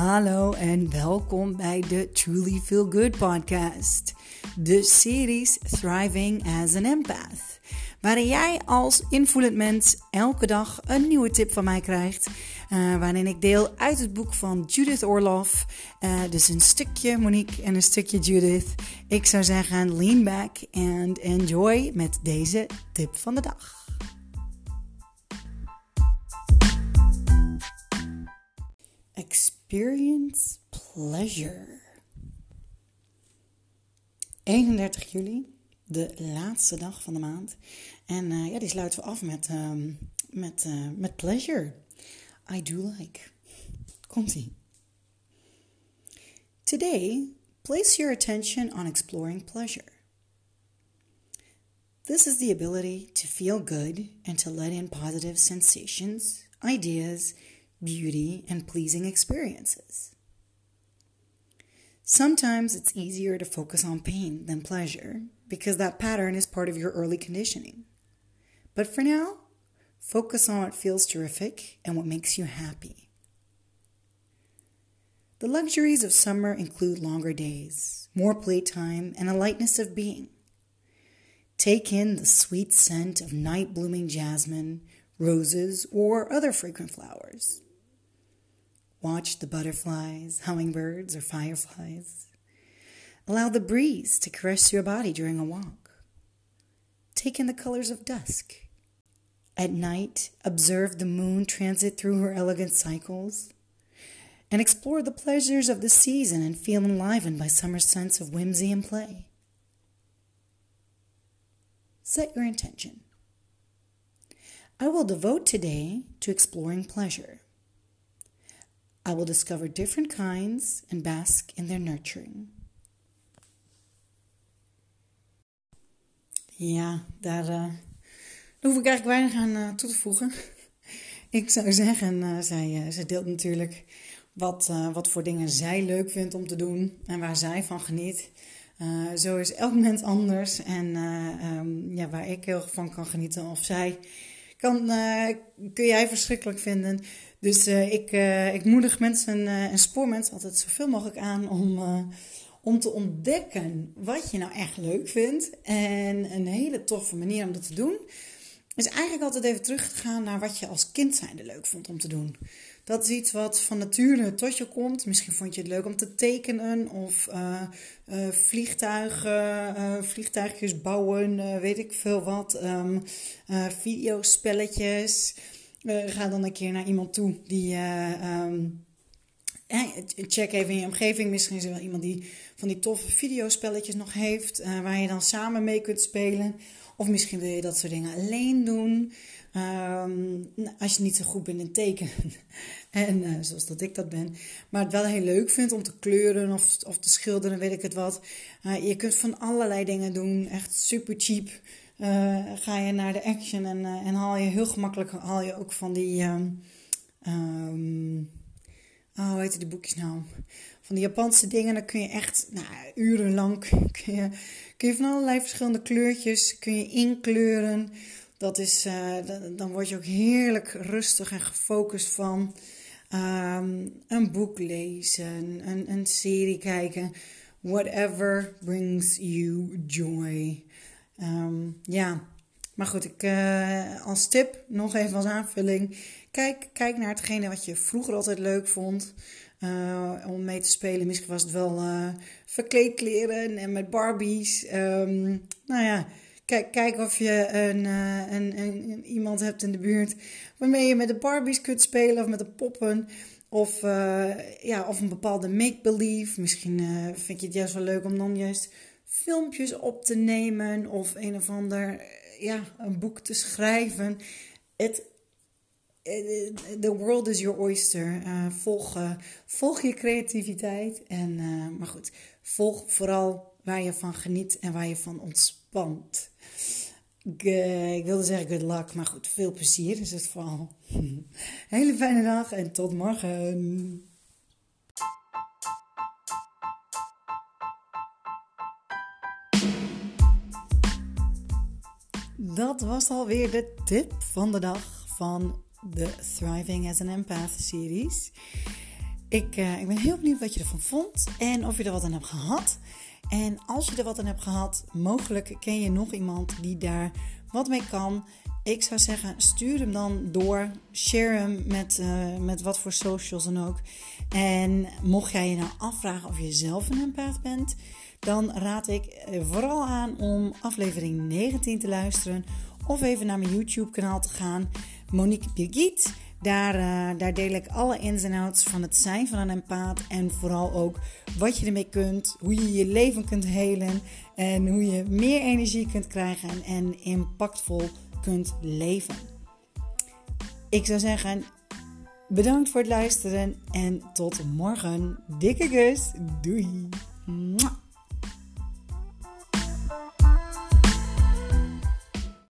Hallo en welkom bij de Truly Feel Good podcast. De series Thriving as an Empath. Waarin jij als invoelend mens elke dag een nieuwe tip van mij krijgt. Uh, waarin ik deel uit het boek van Judith Orloff. Uh, dus een stukje Monique en een stukje Judith. Ik zou zeggen, lean back and enjoy met deze tip van de dag. Experience pleasure. 31 juli, de laatste dag van de maand. En uh, ja, die sluiten we af met, um, met, uh, met pleasure. I do like. Komt-ie. Today, place your attention on exploring pleasure. This is the ability to feel good and to let in positive sensations, ideas, beauty, and pleasing experiences. Sometimes it's easier to focus on pain than pleasure because that pattern is part of your early conditioning. But for now, focus on what feels terrific and what makes you happy. The luxuries of summer include longer days, more playtime, and a lightness of being. Take in the sweet scent of night blooming jasmine, roses, or other fragrant flowers. Watch the butterflies, hummingbirds, or fireflies. Allow the breeze to caress your body during a walk. Take in the colors of dusk. At night, observe the moon transit through her elegant cycles. And explore the pleasures of the season and feel enlivened by summer's sense of whimsy and play. Set your intention. I will devote today to exploring pleasure. I will discover different kinds and bask in their nurturing. Ja, daar, uh, hoef ik eigenlijk weinig aan uh, toe te voegen. ik zou zeggen, uh, zij, zij deelt natuurlijk wat, wat voor dingen zij leuk vindt om te doen en waar zij van geniet. zo is elk mens anders en um, ja, waar ik heel van kan genieten of zij kan, kun jij verschrikkelijk vinden. Dus uh, ik, uh, ik moedig mensen uh, en spoor mensen altijd zoveel mogelijk aan om, om te ontdekken wat je nou echt leuk vindt. En een hele toffe manier om dat te doen is eigenlijk altijd even terug te gaan naar wat je als kind zijnde leuk vond om te doen. Dat is iets wat van nature tot je komt. Misschien vond je het leuk om te tekenen of vliegtuigen, vliegtuigjes bouwen, weet ik veel wat. Um, videospelletjes. Uh, ga dan een keer naar iemand toe die. Uh, um, check even in je omgeving. Misschien is er wel iemand die van die toffe videospelletjes nog heeft. Uh, waar je dan samen mee kunt spelen. Of misschien wil je dat soort dingen alleen doen. Um, als je niet zo goed bent in tekenen. en zoals dat ik dat ben. Maar het wel heel leuk vindt om te kleuren of, of te schilderen, weet ik het wat. Je kunt van allerlei dingen doen. Echt super cheap. Uh, ga je naar de action en, uh, en haal je heel gemakkelijk haal je ook van die. Um, um, oh, hoe heet die boekjes nou? Van die Japanse dingen. Dan kun je echt nou, urenlang kun je, kun je van allerlei verschillende kleurtjes kun je inkleuren. Dat is, uh, dan word je ook heerlijk rustig en gefocust van. Um, een boek lezen, een, een serie kijken. Whatever brings you joy. Um, ja, maar goed, ik, uh, als tip, nog even als aanvulling. Kijk, kijk naar hetgene wat je vroeger altijd leuk vond. Uh, om mee te spelen. Misschien was het wel uh, verkleedkleren en met Barbies. Um, nou ja, kijk, kijk of je een, een, een, iemand hebt in de buurt waarmee je met de Barbies kunt spelen of met de poppen. Of, ja, of een bepaalde make-believe. Misschien vind je het juist wel leuk om dan juist filmpjes op te nemen of een of ander ja, een boek te schrijven. Het, the world is your oyster. Volg, volg je creativiteit. En, maar goed, volg vooral waar je van geniet en waar je van ontspant. Ik, ik wilde zeggen good luck, maar goed, veel plezier is het vooral. Hele fijne dag en tot morgen. Dat was alweer de tip van de dag van de Thriving as an Empath series. Ik, uh, ik ben heel benieuwd wat je ervan vond en of je er wat aan hebt gehad. En als je er wat aan hebt gehad, mogelijk ken je nog iemand die daar wat mee kan. Ik zou zeggen, stuur hem dan door. Share hem met, uh, met wat voor socials dan ook. En mocht jij je nou afvragen of je zelf een empath bent, dan raad ik eh, vooral aan om aflevering 19 te luisteren. Of even naar mijn YouTube kanaal te gaan. Monique Birgit. Daar, uh, daar deel ik alle ins en outs van het zijn van een empaat. En vooral ook wat je ermee kunt. Hoe je je leven kunt helen. En hoe je meer energie kunt krijgen. En impactvol kunt leven. Ik zou zeggen, bedankt voor het luisteren. En tot morgen. Dikke kus. Doei.